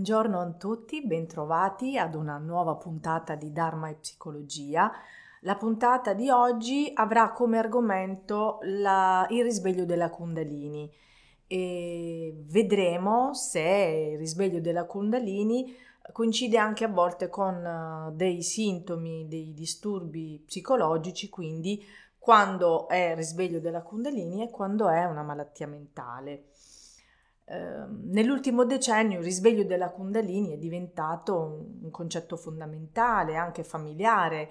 Buongiorno a tutti, bentrovati ad una nuova puntata di Dharma e Psicologia. La puntata di oggi avrà come argomento la, il risveglio della Kundalini e vedremo se il risveglio della Kundalini coincide anche a volte con eh, dei sintomi, dei disturbi psicologici, quindi quando è il risveglio della Kundalini e quando è una malattia mentale. Ehm, nell'ultimo decennio il risveglio della Kundalini è diventato un, concetto fondamentale, anche familiare,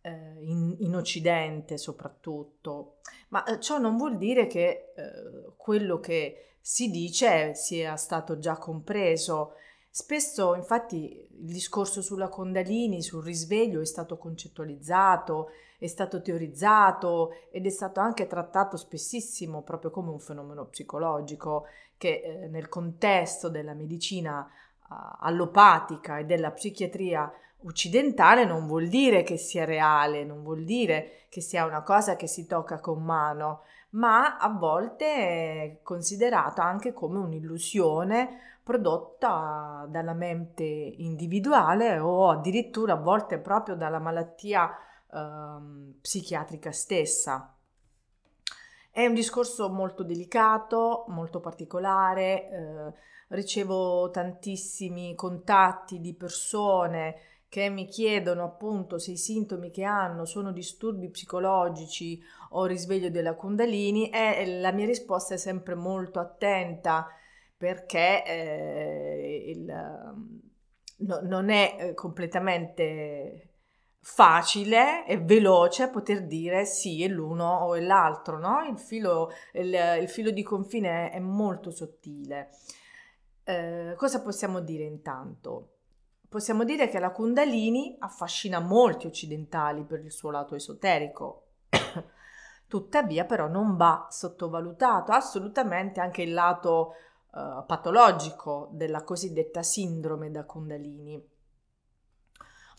eh, in, in, Occidente soprattutto, ma eh, ciò non vuol dire che eh, quello che si dice sia stato già compreso. Spesso infatti il discorso sulla Kundalini, sul risveglio è stato concettualizzato, è stato teorizzato ed è stato anche trattato spessissimo proprio come un fenomeno psicologico che eh, nel contesto della medicina uh, allopatica e della psichiatria occidentale non vuol dire che sia reale, non vuol dire che sia una cosa che si tocca con mano, ma a volte è considerata anche come un'illusione prodotta dalla mente individuale o addirittura a volte proprio dalla malattia eh, psichiatrica stessa. È un discorso molto delicato, molto particolare, eh, ricevo tantissimi contatti di persone che mi chiedono appunto se i sintomi che hanno sono disturbi psicologici o risveglio della Kundalini e la mia risposta è sempre molto attenta perché eh, il, no, non è eh, completamente facile e veloce poter dire sì è l'uno o è l'altro, no? Il filo, il, il filo di confine è molto sottile. Eh, cosa possiamo dire intanto? Possiamo dire che la Kundalini affascina molti occidentali per il suo lato esoterico, tuttavia però non va sottovalutato assolutamente anche il lato eh, patologico della cosiddetta sindrome da Kundalini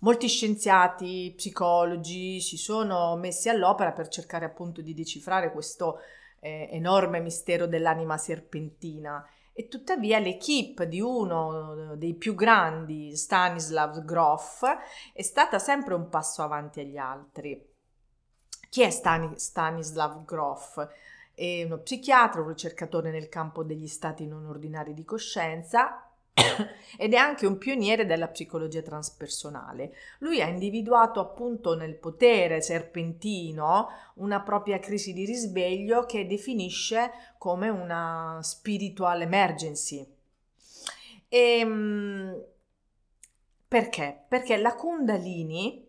molti scienziati, psicologi si sono messi all'opera per cercare appunto di decifrare questo eh, enorme mistero dell'anima serpentina e tuttavia l'equipe di uno dei più grandi, Stanislav Grof, è stata sempre un passo avanti agli altri. Chi è Stanislav Grof? È uno psichiatra, un ricercatore nel campo degli stati non ordinari di coscienza ed è anche un pioniere della psicologia transpersonale. Lui ha individuato appunto nel potere serpentino una propria crisi di risveglio che definisce come una spiritual emergency. E, ehm, perché? Perché la Kundalini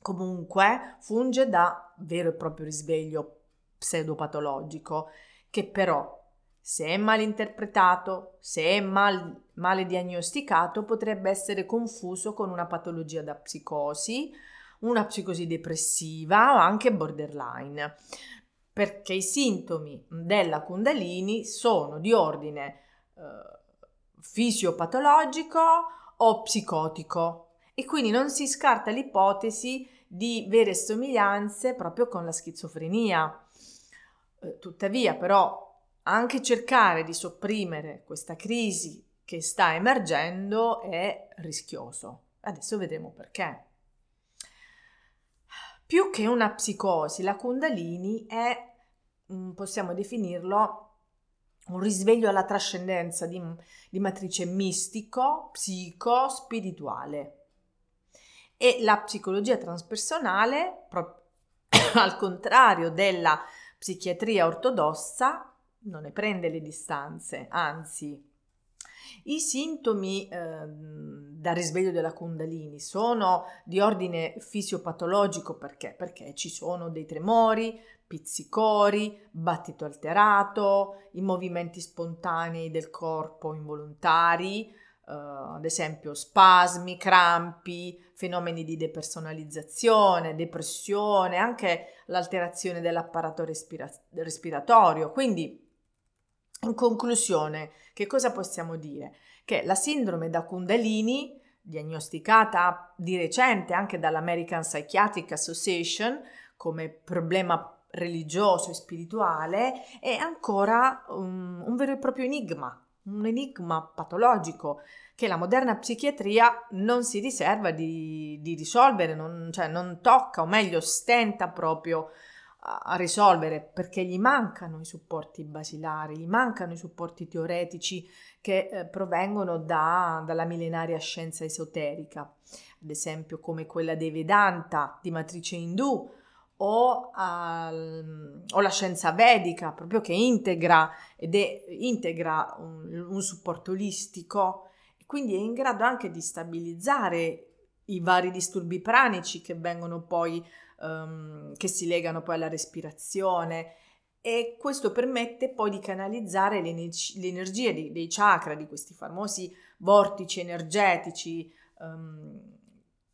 comunque funge da vero e proprio risveglio pseudopatologico che però se è mal interpretato, se è mal, male diagnosticato, potrebbe essere confuso con una patologia da psicosi, una psicosi depressiva o anche borderline, perché i sintomi della Kundalini sono di ordine eh, fisiopatologico o psicotico e quindi non si scarta l'ipotesi di vere somiglianze proprio con la schizofrenia. Eh, tuttavia, però, anche cercare di sopprimere questa crisi che sta emergendo è rischioso. Adesso vedremo perché. Più che una psicosi, la Kundalini è, mm, possiamo definirlo, un risveglio alla trascendenza di, di matrice mistico, psico, spirituale. E la psicologia transpersonale, pro- al contrario della psichiatria ortodossa, non ne prende le distanze, anzi. I sintomi eh, da risveglio della Kundalini sono di ordine fisiopatologico perché? Perché ci sono dei tremori, pizzicori, battito alterato, i movimenti spontanei del corpo involontari, Uh, ad esempio spasmi, crampi, fenomeni di depersonalizzazione, depressione, anche l'alterazione dell'apparato respira- respiratorio. Quindi in conclusione, che cosa possiamo dire? Che la sindrome da Kundalini, diagnosticata di recente anche dall'American Psychiatric Association come problema religioso e spirituale, è ancora un, un vero e proprio enigma un enigma patologico che la moderna psichiatria non si riserva di, di risolvere, non, cioè non tocca, o meglio, stenta proprio a, risolvere perché gli mancano i supporti basilari, gli mancano i supporti teoretici che eh, provengono da, dalla millenaria scienza esoterica, ad esempio come quella dei Vedanta di matrice indù o, al, o la scienza vedica, proprio che integra ed è, integra un, un supporto olistico e quindi è in grado anche di stabilizzare i vari disturbi pranici che vengono poi um, che si legano poi alla respirazione e questo permette poi di canalizzare l'energia dei, dei chakra, di questi famosi vortici energetici um,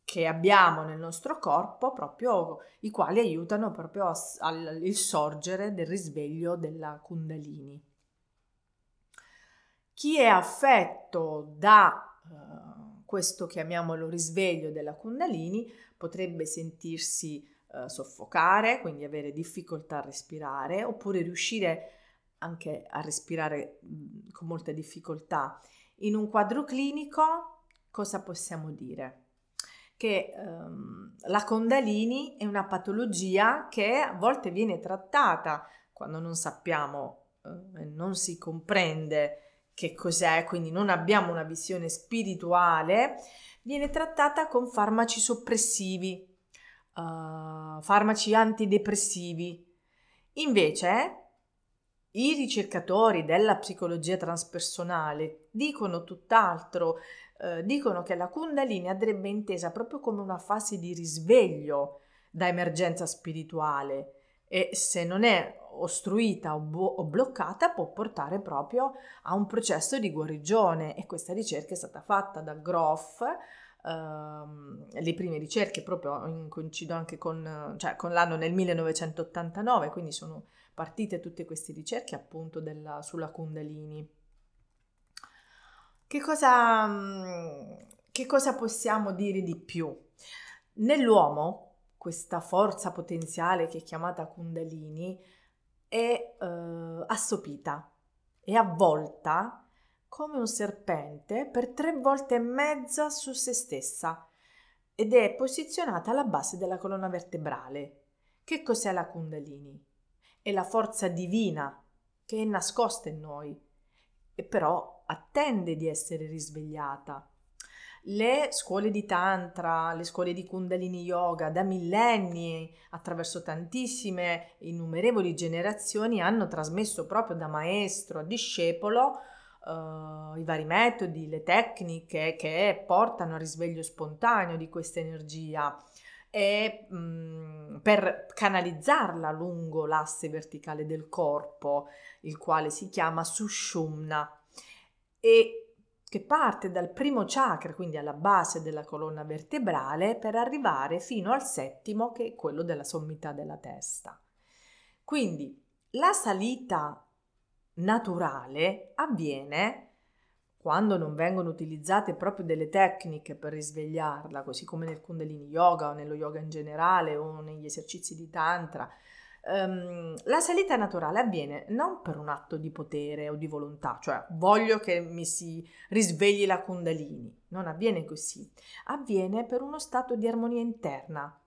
che abbiamo nel nostro corpo, proprio i quali aiutano proprio al sorgere del risveglio della Kundalini. Chi è affetto da uh, questo chiamiamolo risveglio della Kundalini potrebbe sentirsi uh, soffocare, quindi avere difficoltà a respirare, oppure riuscire anche a respirare con molta difficoltà. In un quadro clinico cosa possiamo dire? che ehm, la Condalini è una patologia che a volte viene trattata quando non sappiamo eh, non si comprende che cos'è, quindi non abbiamo una visione spirituale, viene trattata con farmaci soppressivi, uh, farmaci antidepressivi. Invece, i ricercatori della psicologia transpersonale dicono tutt'altro, eh, dicono che la Kundalini andrebbe intesa proprio come una fase di risveglio da emergenza spirituale e se non è ostruita o, bo- o, bloccata può portare proprio a un processo di guarigione e questa ricerca è stata fatta da Groff Uh, le prime ricerche proprio coincido anche con, cioè, con, l'anno nel 1989, quindi sono partite tutte queste ricerche appunto della, sulla Kundalini. Che cosa, mm, che cosa possiamo dire di più? Nell'uomo, questa forza potenziale che è chiamata Kundalini è eh, assopita, è avvolta come un serpente per tre volte e mezza su se stessa ed è posizionata alla base della colonna vertebrale. Che cos'è la Kundalini? È la forza divina che è nascosta in noi e però attende di essere risvegliata. Le scuole di Tantra, le scuole di Kundalini Yoga da millenni, attraverso tantissime, innumerevoli generazioni, hanno trasmesso proprio da maestro a discepolo uh, i vari metodi, le tecniche che portano al risveglio spontaneo di questa energia e mh, mm, per canalizzarla lungo l'asse verticale del corpo, il quale si chiama Sushumna e che parte dal primo chakra, quindi alla base della colonna vertebrale, per arrivare fino al settimo, che è quello della sommità della testa. Quindi la salita naturale avviene quando non vengono utilizzate proprio delle tecniche per risvegliarla, così come nel Kundalini Yoga o nello yoga in generale o negli esercizi di Tantra, Um, la salita naturale avviene non per un atto di potere o di volontà, cioè voglio che mi si risvegli la kundalini, non avviene così, avviene per uno stato di armonia interna,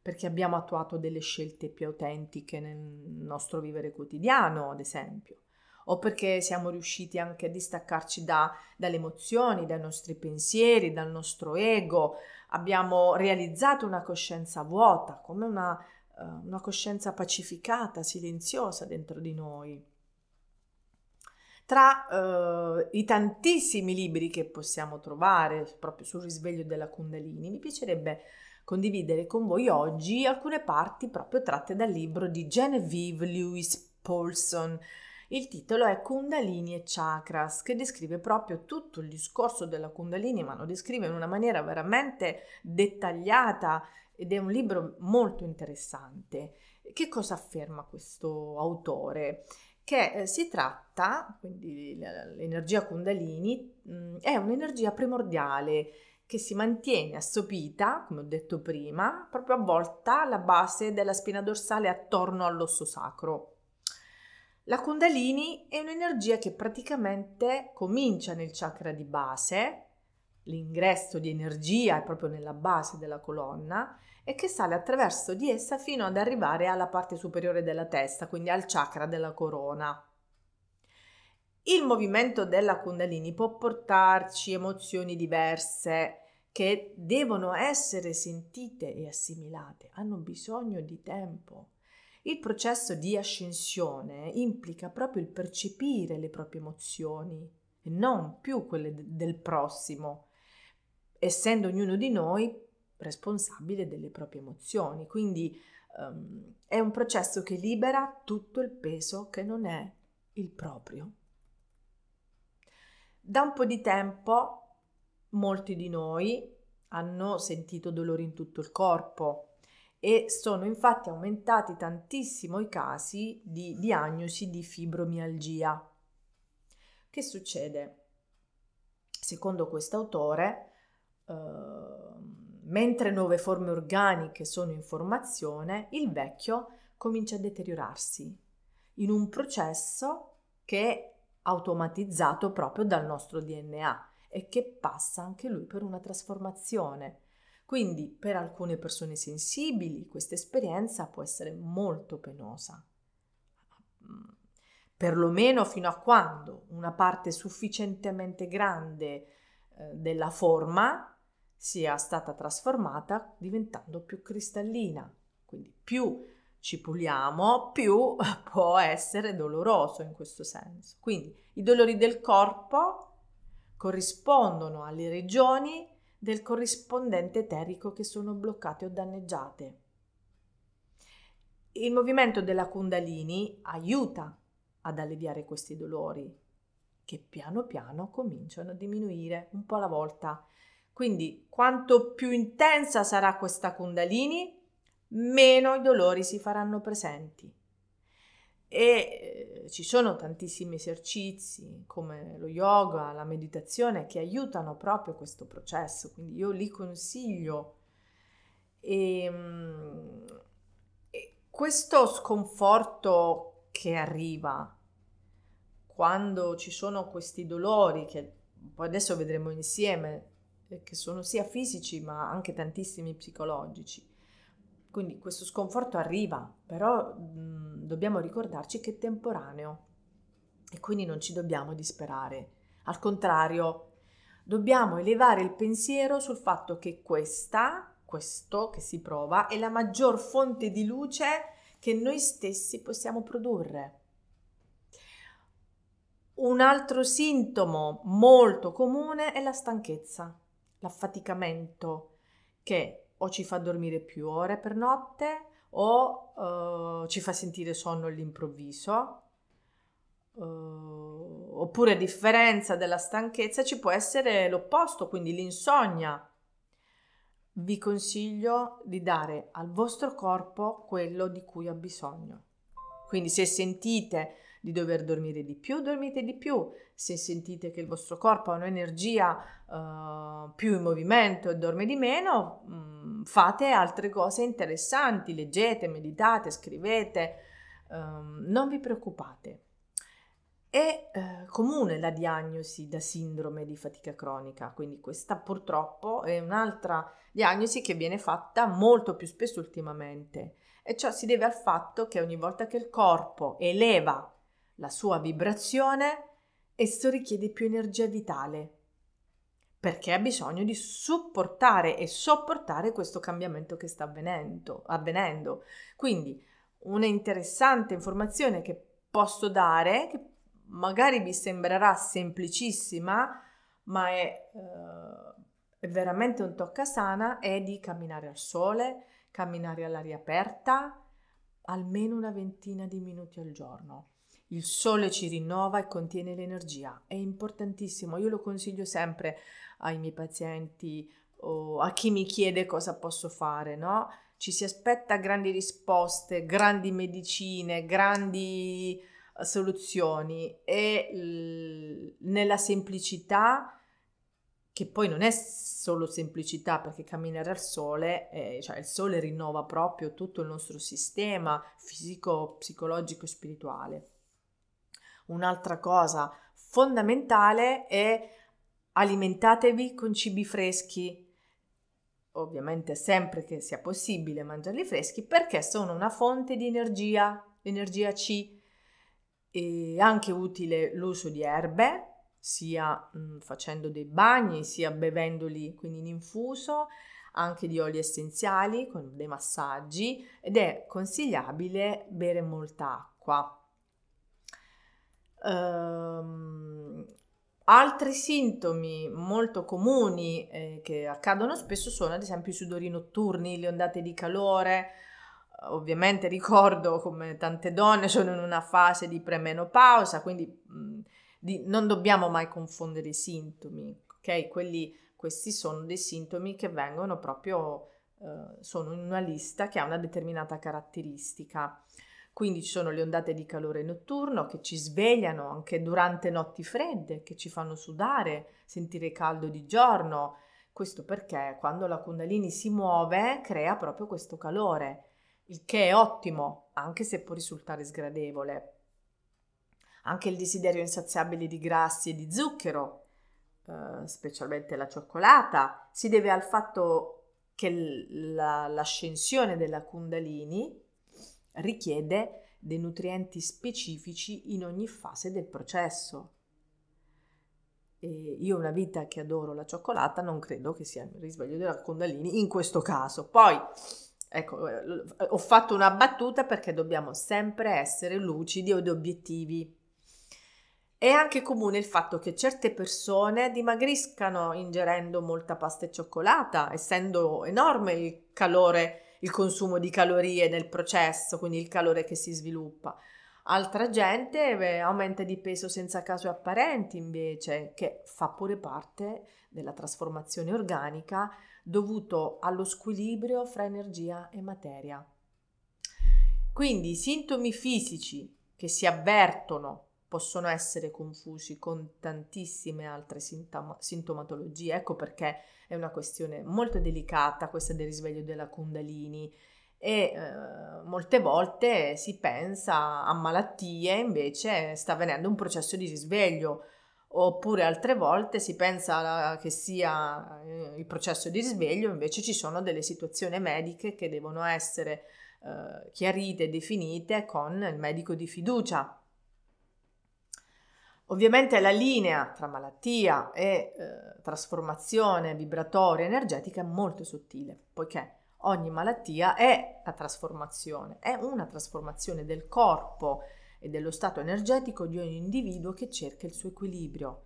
perché abbiamo attuato delle scelte più autentiche nel nostro vivere quotidiano, ad esempio, o perché siamo riusciti anche a distaccarci da, dalle emozioni, dai nostri pensieri, dal nostro ego, abbiamo realizzato una coscienza vuota, come una eh, una coscienza pacificata, silenziosa dentro di noi. Tra uh, i tantissimi libri che possiamo trovare proprio sul risveglio della Kundalini, mi piacerebbe condividere con voi oggi alcune parti proprio tratte dal libro di Genevieve Lewis Paulson. Il titolo è Kundalini e Chakras, che descrive proprio tutto il discorso della Kundalini, ma lo descrive in una maniera veramente dettagliata ed è un libro molto interessante. Che cosa afferma questo autore? Che eh, si tratta, quindi l'energia Kundalini, mh, mm, è un'energia primordiale che si mantiene assopita, come ho detto prima, proprio avvolta alla base della spina dorsale attorno all'osso sacro. La Kundalini è un'energia che praticamente comincia nel chakra di base, l'ingresso di energia è proprio nella base della colonna e che sale attraverso di essa fino ad arrivare alla parte superiore della testa, quindi al chakra della corona. Il movimento della Kundalini può portarci emozioni diverse che devono essere sentite e assimilate, hanno bisogno di tempo. Il processo di ascensione implica proprio il percepire le proprie emozioni e non più quelle del prossimo, essendo ognuno di noi responsabile delle proprie emozioni. Quindi um, è un processo che libera tutto il peso che non è il proprio. Da un po' di tempo molti di noi hanno sentito dolori in tutto il corpo e sono infatti aumentati tantissimo i casi di diagnosi di fibromialgia. Che succede? Secondo quest'autore, eh, mentre nuove forme organiche sono in formazione, il vecchio comincia a deteriorarsi in un processo che è automatizzato proprio dal nostro DNA e che passa anche lui per una trasformazione. Quindi per alcune persone sensibili questa esperienza può essere molto penosa, perlomeno fino a quando una parte sufficientemente grande eh, della forma sia stata trasformata diventando più cristallina. Quindi più ci puliamo, più può essere doloroso in questo senso. Quindi i dolori del corpo corrispondono alle regioni del corrispondente eterico che sono bloccate o danneggiate. Il movimento della Kundalini aiuta ad alleviare questi dolori che piano piano cominciano a diminuire un po' alla volta quindi quanto più intensa sarà questa kundalini, meno i dolori si faranno presenti. E eh, ci sono tantissimi esercizi come lo yoga, la meditazione che aiutano proprio questo processo, quindi io li consiglio. E, ehm, e questo sconforto che arriva quando ci sono questi dolori che poi adesso vedremo insieme che sono sia fisici ma anche tantissimi psicologici. Quindi questo sconforto arriva, però mh, dobbiamo ricordarci che è temporaneo e quindi non ci dobbiamo disperare. Al contrario, dobbiamo elevare il pensiero sul fatto che questa, questo che si prova, è la maggior fonte di luce che noi stessi possiamo produrre. Un altro sintomo molto comune è la stanchezza l'affaticamento che o ci fa dormire più ore per notte o uh, ci fa sentire sonno all'improvviso. Uh, oppure a differenza della stanchezza ci può essere l'opposto, quindi l'insonnia. Vi consiglio di dare al vostro corpo quello di cui ha bisogno. Quindi se sentite di dover dormire di più, dormite di più. Se sentite che il vostro corpo ha un'energia uh, più in movimento e dorme di meno, mh, mm, fate altre cose interessanti, leggete, meditate, scrivete, um, non vi preoccupate. È eh, comune la diagnosi da sindrome di fatica cronica, quindi questa purtroppo è un'altra diagnosi che viene fatta molto più spesso ultimamente e ciò si deve al fatto che ogni volta che il corpo eleva la sua vibrazione, esso richiede più energia vitale perché ha bisogno di supportare e sopportare questo cambiamento che sta avvenendo. avvenendo. Quindi una interessante informazione che posso dare, che magari vi sembrerà semplicissima, ma è, eh, è veramente un tocca sana, è di camminare al sole, camminare all'aria aperta, almeno una ventina di minuti al giorno. Il sole ci rinnova e contiene l'energia. È importantissimo, io lo consiglio sempre ai miei pazienti o a chi mi chiede cosa posso fare, no? Ci si aspetta grandi risposte, grandi medicine, grandi eh, soluzioni e nella semplicità che poi non è solo semplicità perché camminare al sole, eh, cioè il sole rinnova proprio tutto il nostro sistema fisico, psicologico e spirituale. Un'altra cosa fondamentale è alimentatevi con cibi freschi, ovviamente sempre che sia possibile mangiarli freschi perché sono una fonte di energia, energia C. E anche utile l'uso di erbe, sia mh, facendo dei bagni, sia bevendoli quindi in infuso, anche di oli essenziali con dei massaggi ed è consigliabile bere molta acqua. Um, Altri sintomi molto comuni eh, che accadono spesso sono ad esempio i sudori notturni, le ondate di calore. Ovviamente ricordo come tante donne sono in una fase di premenopausa, quindi mh, di, non dobbiamo mai confondere i sintomi, ok? Quelli, questi sono dei sintomi che vengono proprio, eh, sono in una lista che ha una determinata caratteristica. Quindi ci sono le ondate di calore notturno che ci svegliano anche durante notti fredde, che ci fanno sudare, sentire caldo di giorno. Questo perché quando la Kundalini si muove crea proprio questo calore, il che è ottimo, anche se può risultare sgradevole. Anche il desiderio insaziabile di grassi e di zucchero, eh, specialmente la cioccolata, si deve al fatto che la, l'ascensione della Kundalini richiede dei nutrienti specifici in ogni fase del processo. E io una vita che adoro la cioccolata non credo che sia il risveglio della Kundalini in questo caso. Poi, ecco, ho fatto una battuta perché dobbiamo sempre essere lucidi ed obiettivi. È anche comune il fatto che certe persone dimagriscano ingerendo molta pasta e cioccolata, essendo enorme il calore il consumo di calorie nel processo, quindi il calore che si sviluppa. Altra gente beh, aumenta di peso senza caso apparenti invece, che fa pure parte della trasformazione organica dovuto allo squilibrio fra energia e materia. Quindi i sintomi fisici che si avvertono possono essere confusi con tantissime altre sintoma- sintomatologie. Ecco perché è una questione molto delicata questa del risveglio della Kundalini. E eh, molte volte si pensa a malattie, invece sta avvenendo un processo di risveglio. Oppure altre volte si pensa che sia eh, il processo di risveglio, invece ci sono delle situazioni mediche che devono essere eh, chiarite e definite con il medico di fiducia Ovviamente la linea tra malattia e eh, trasformazione vibratoria energetica è molto sottile, poiché ogni malattia è la trasformazione, è una trasformazione del corpo e dello stato energetico di ogni individuo che cerca il suo equilibrio.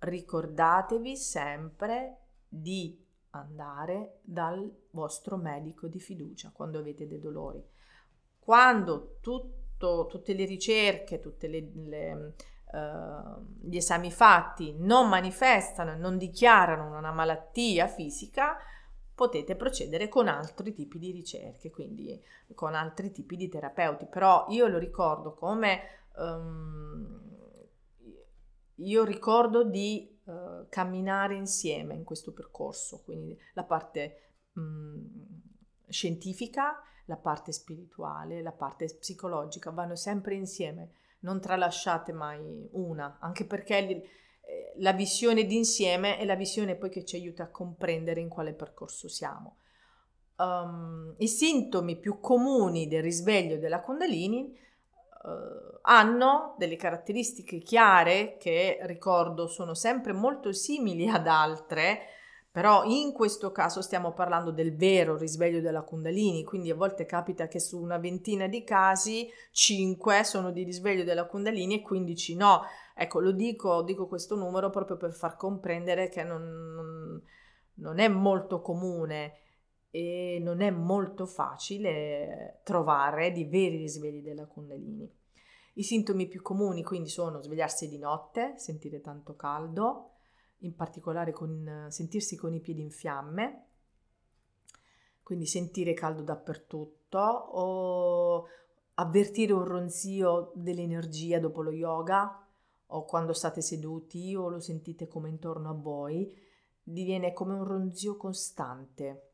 Ricordatevi sempre di andare dal vostro medico di fiducia quando avete dei dolori. Quando tutto, tutte le ricerche, tutte le, le gli esami fatti non manifestano non dichiarano una malattia fisica, potete procedere con altri tipi di ricerche, quindi con altri tipi di terapeuti. Però io lo ricordo come um, io ricordo di uh, camminare insieme in questo percorso, quindi la parte um, scientifica, la parte spirituale, la parte psicologica vanno sempre insieme non tralasciate mai una, anche perché eh, la visione d'insieme è la visione poi che ci aiuta a comprendere in quale percorso siamo. Um, I sintomi più comuni del risveglio della Kundalini uh, hanno delle caratteristiche chiare che ricordo sono sempre molto simili ad altre, però in questo caso stiamo parlando del vero risveglio della Kundalini, quindi a volte capita che su una ventina di casi 5 sono di risveglio della Kundalini e 15 no. Ecco, lo dico, dico questo numero proprio per far comprendere che non, non, non è molto comune e non è molto facile trovare di veri risvegli della Kundalini. I sintomi più comuni quindi sono svegliarsi di notte, sentire tanto caldo, in particolare con sentirsi con i piedi in fiamme, quindi sentire caldo dappertutto o avvertire un ronzio dell'energia dopo lo yoga o quando state seduti o lo sentite come intorno a voi, diviene come un ronzio costante.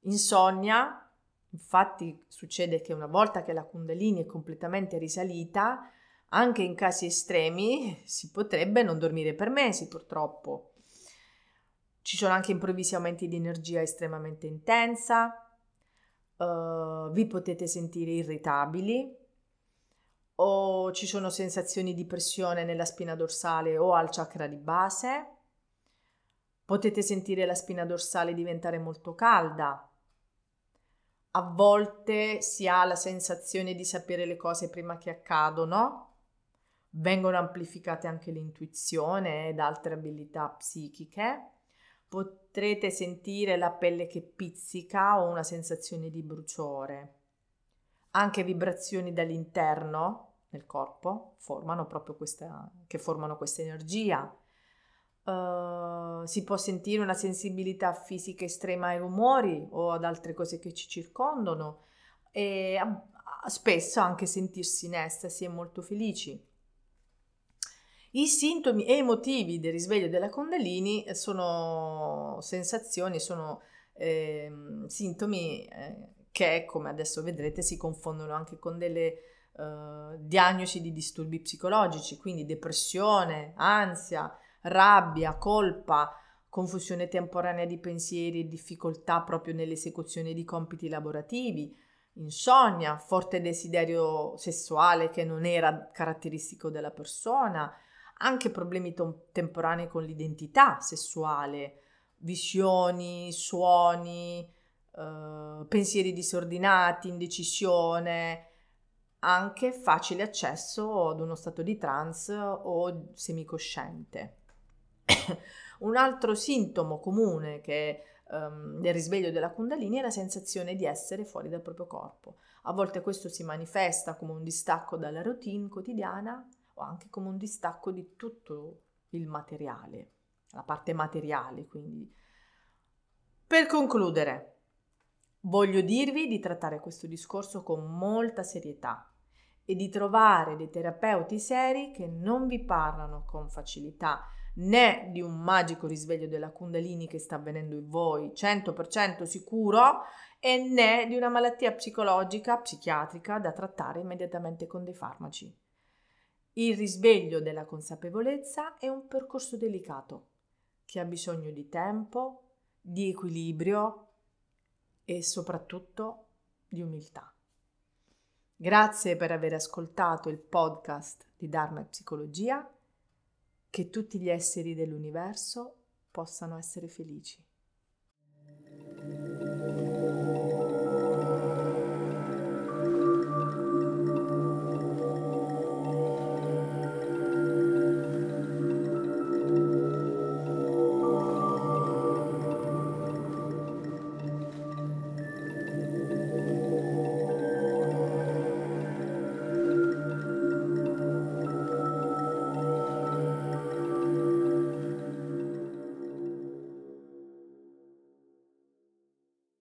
Insonnia, infatti succede che una volta che la kundalini è completamente risalita, Anche in casi estremi si potrebbe non dormire per mesi, purtroppo. Ci sono anche improvvisi aumenti di energia estremamente intensa, uh, vi potete sentire irritabili o ci sono sensazioni di pressione nella spina dorsale o al chakra di base. Potete sentire la spina dorsale diventare molto calda. A volte si ha la sensazione di sapere le cose prima che accadono. Vengono amplificate anche l'intuizione ed altre abilità psichiche potrete sentire la pelle che pizzica o una sensazione di bruciore. Anche vibrazioni dall'interno del corpo formano proprio questa, che formano questa energia. Uh, si può sentire una sensibilità fisica estrema ai rumori o ad altre cose che ci circondano e uh, spesso anche sentirsi in estasi e molto felici. I sintomi emotivi del risveglio della Kundalini sono sensazioni, sono eh, sintomi eh, che, come adesso vedrete, si confondono anche con delle eh, diagnosi di disturbi psicologici, quindi depressione, ansia, rabbia, colpa, confusione temporanea di pensieri e difficoltà proprio nell'esecuzione di compiti lavorativi, insonnia, forte desiderio sessuale che non era caratteristico della persona, anche problemi tom- temporanei con l'identità sessuale, visioni, suoni, eh, pensieri disordinati, indecisione, anche facile accesso ad uno stato di trance o semicosciente. Un altro sintomo comune che um, del risveglio della Kundalini è la sensazione di essere fuori dal proprio corpo. A volte questo si manifesta come un distacco dalla routine quotidiana, o anche come un distacco di tutto il materiale, la parte materiale quindi. Per concludere, voglio dirvi di trattare questo discorso con molta serietà e di trovare dei terapeuti seri che non vi parlano con facilità né di un magico risveglio della Kundalini che sta avvenendo in voi 100% sicuro e né di una malattia psicologica, psichiatrica da trattare immediatamente con dei farmaci. Il risveglio della consapevolezza è un percorso delicato che ha bisogno di tempo, di equilibrio e soprattutto di umiltà. Grazie per aver ascoltato il podcast di Dharma e Psicologia. Che tutti gli esseri dell'universo possano essere felici.